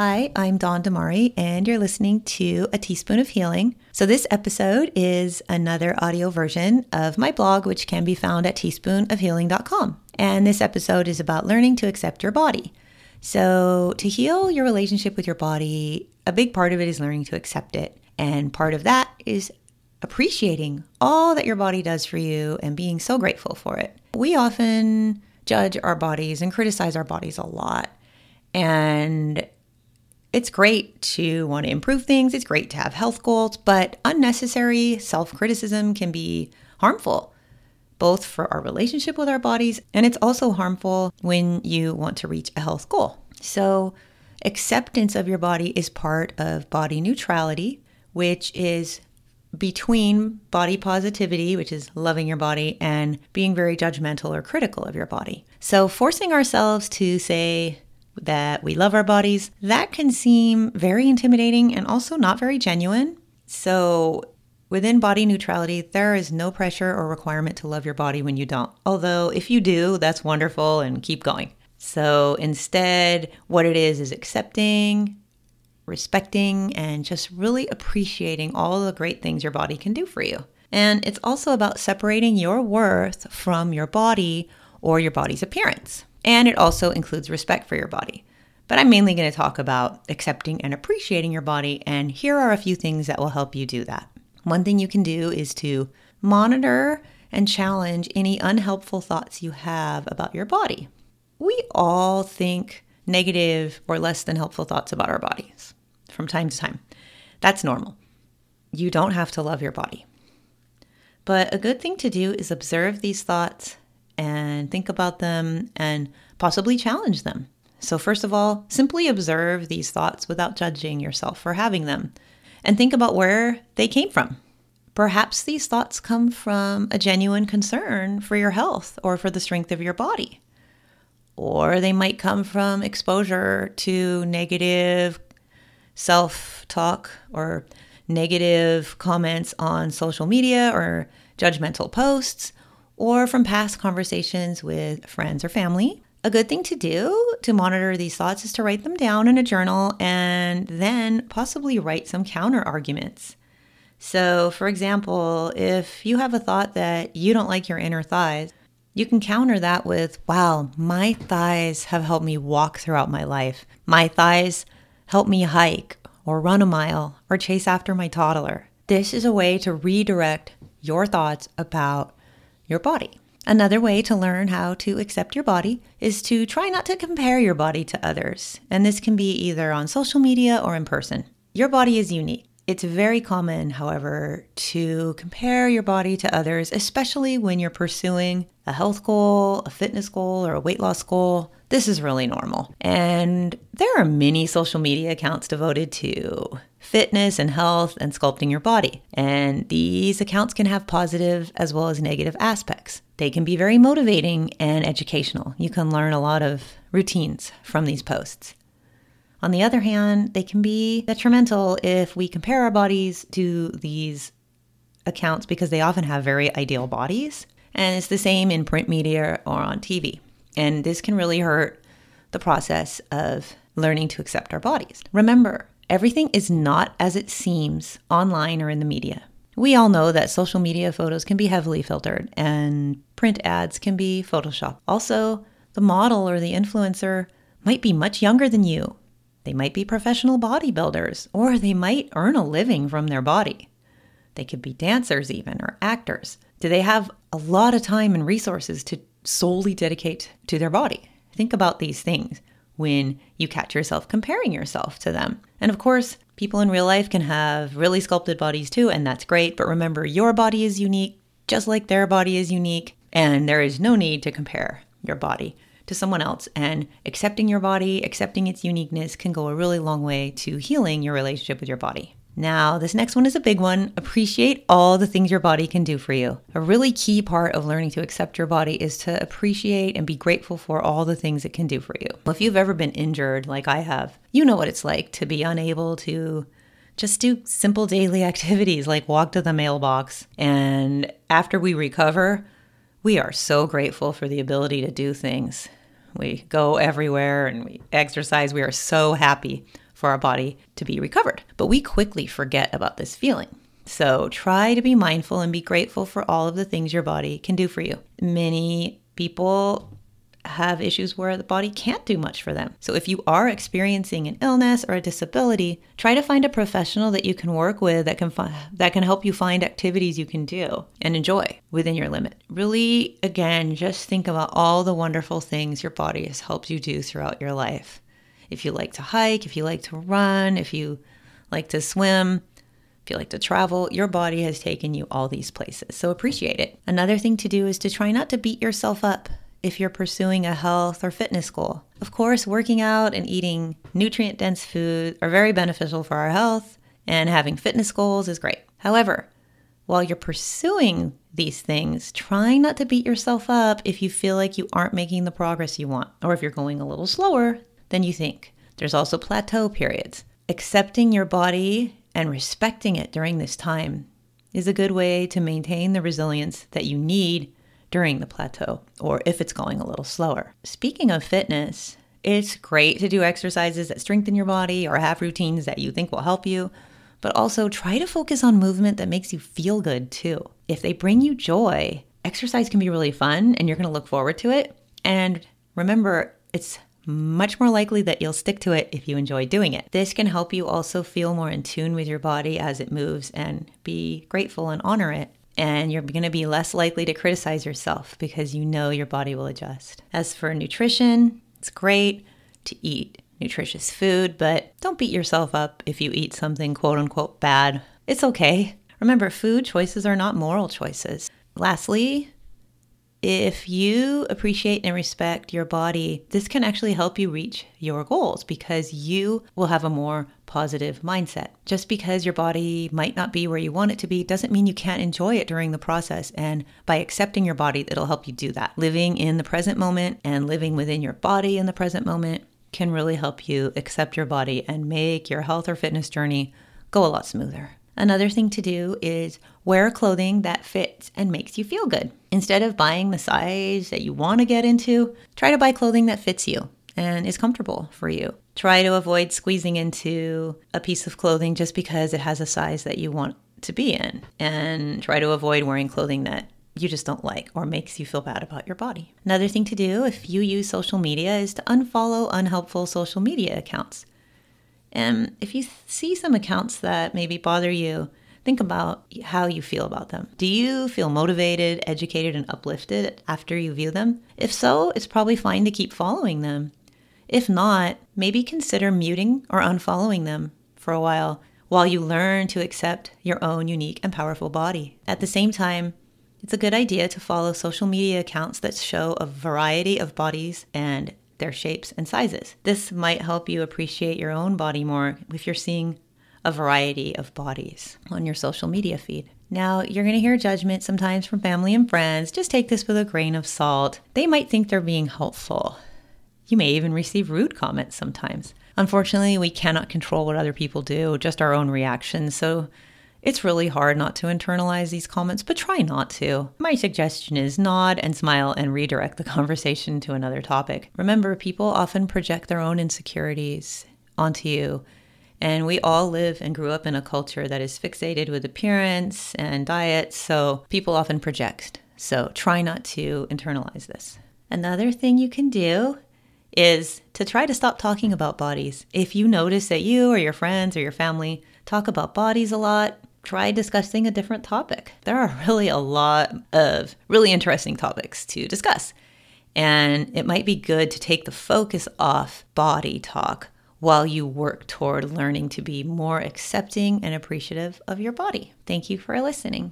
Hi, I'm Dawn Damari, and you're listening to A Teaspoon of Healing. So, this episode is another audio version of my blog, which can be found at teaspoonofhealing.com. And this episode is about learning to accept your body. So, to heal your relationship with your body, a big part of it is learning to accept it. And part of that is appreciating all that your body does for you and being so grateful for it. We often judge our bodies and criticize our bodies a lot. And it's great to want to improve things, it's great to have health goals, but unnecessary self criticism can be harmful, both for our relationship with our bodies, and it's also harmful when you want to reach a health goal. So, acceptance of your body is part of body neutrality, which is between body positivity, which is loving your body, and being very judgmental or critical of your body. So, forcing ourselves to say, that we love our bodies, that can seem very intimidating and also not very genuine. So, within body neutrality, there is no pressure or requirement to love your body when you don't. Although, if you do, that's wonderful and keep going. So, instead, what it is is accepting, respecting, and just really appreciating all the great things your body can do for you. And it's also about separating your worth from your body or your body's appearance. And it also includes respect for your body. But I'm mainly going to talk about accepting and appreciating your body, and here are a few things that will help you do that. One thing you can do is to monitor and challenge any unhelpful thoughts you have about your body. We all think negative or less than helpful thoughts about our bodies from time to time. That's normal. You don't have to love your body. But a good thing to do is observe these thoughts and think about them and possibly challenge them. So, first of all, simply observe these thoughts without judging yourself for having them and think about where they came from. Perhaps these thoughts come from a genuine concern for your health or for the strength of your body. Or they might come from exposure to negative self talk or negative comments on social media or judgmental posts or from past conversations with friends or family. A good thing to do to monitor these thoughts is to write them down in a journal and then possibly write some counter arguments. So, for example, if you have a thought that you don't like your inner thighs, you can counter that with, wow, my thighs have helped me walk throughout my life. My thighs help me hike or run a mile or chase after my toddler. This is a way to redirect your thoughts about your body. Another way to learn how to accept your body is to try not to compare your body to others. And this can be either on social media or in person. Your body is unique. It's very common, however, to compare your body to others, especially when you're pursuing a health goal, a fitness goal, or a weight loss goal. This is really normal. And there are many social media accounts devoted to fitness and health and sculpting your body. And these accounts can have positive as well as negative aspects. They can be very motivating and educational. You can learn a lot of routines from these posts. On the other hand, they can be detrimental if we compare our bodies to these accounts because they often have very ideal bodies. And it's the same in print media or on TV. And this can really hurt the process of learning to accept our bodies. Remember, everything is not as it seems online or in the media. We all know that social media photos can be heavily filtered and print ads can be Photoshop. Also, the model or the influencer might be much younger than you they might be professional bodybuilders, or they might earn a living from their body. They could be dancers, even, or actors. Do they have a lot of time and resources to solely dedicate to their body? Think about these things when you catch yourself comparing yourself to them. And of course, people in real life can have really sculpted bodies too, and that's great. But remember, your body is unique, just like their body is unique, and there is no need to compare your body to someone else. And accepting your body, accepting its uniqueness can go a really long way to healing your relationship with your body. Now, this next one is a big one. Appreciate all the things your body can do for you. A really key part of learning to accept your body is to appreciate and be grateful for all the things it can do for you. If you've ever been injured, like I have, you know what it's like to be unable to just do simple daily activities like walk to the mailbox. And after we recover, we are so grateful for the ability to do things we go everywhere and we exercise. We are so happy for our body to be recovered. But we quickly forget about this feeling. So try to be mindful and be grateful for all of the things your body can do for you. Many people have issues where the body can't do much for them. So if you are experiencing an illness or a disability, try to find a professional that you can work with that can fi- that can help you find activities you can do and enjoy within your limit. Really again, just think about all the wonderful things your body has helped you do throughout your life. If you like to hike, if you like to run, if you like to swim, if you like to travel, your body has taken you all these places. So appreciate it. Another thing to do is to try not to beat yourself up if you're pursuing a health or fitness goal. Of course, working out and eating nutrient dense food are very beneficial for our health, and having fitness goals is great. However, while you're pursuing these things, try not to beat yourself up if you feel like you aren't making the progress you want, or if you're going a little slower than you think. There's also plateau periods. Accepting your body and respecting it during this time is a good way to maintain the resilience that you need during the plateau or if it's going a little slower. Speaking of fitness, it's great to do exercises that strengthen your body or have routines that you think will help you, but also try to focus on movement that makes you feel good too. If they bring you joy, exercise can be really fun and you're going to look forward to it. And remember, it's much more likely that you'll stick to it if you enjoy doing it. This can help you also feel more in tune with your body as it moves and be grateful and honor it and you're going to be less likely to criticize yourself because you know your body will adjust. As for nutrition, it's great to eat nutritious food, but don't beat yourself up if you eat something quote unquote bad. It's okay. Remember, food choices are not moral choices. Lastly, if you appreciate and respect your body, this can actually help you reach your goals because you will have a more positive mindset. Just because your body might not be where you want it to be doesn't mean you can't enjoy it during the process. And by accepting your body, it'll help you do that. Living in the present moment and living within your body in the present moment can really help you accept your body and make your health or fitness journey go a lot smoother. Another thing to do is wear clothing that fits and makes you feel good. Instead of buying the size that you want to get into, try to buy clothing that fits you and is comfortable for you. Try to avoid squeezing into a piece of clothing just because it has a size that you want to be in. And try to avoid wearing clothing that you just don't like or makes you feel bad about your body. Another thing to do if you use social media is to unfollow unhelpful social media accounts. And if you see some accounts that maybe bother you, think about how you feel about them. Do you feel motivated, educated, and uplifted after you view them? If so, it's probably fine to keep following them. If not, maybe consider muting or unfollowing them for a while while you learn to accept your own unique and powerful body. At the same time, it's a good idea to follow social media accounts that show a variety of bodies and their shapes and sizes. This might help you appreciate your own body more if you're seeing a variety of bodies on your social media feed. Now, you're going to hear judgment sometimes from family and friends. Just take this with a grain of salt. They might think they're being helpful. You may even receive rude comments sometimes. Unfortunately, we cannot control what other people do, just our own reactions. So it's really hard not to internalize these comments, but try not to. My suggestion is nod and smile and redirect the conversation to another topic. Remember, people often project their own insecurities onto you. And we all live and grew up in a culture that is fixated with appearance and diet, so people often project. So try not to internalize this. Another thing you can do is to try to stop talking about bodies. If you notice that you or your friends or your family talk about bodies a lot, try discussing a different topic. There are really a lot of really interesting topics to discuss. And it might be good to take the focus off body talk while you work toward learning to be more accepting and appreciative of your body. Thank you for listening.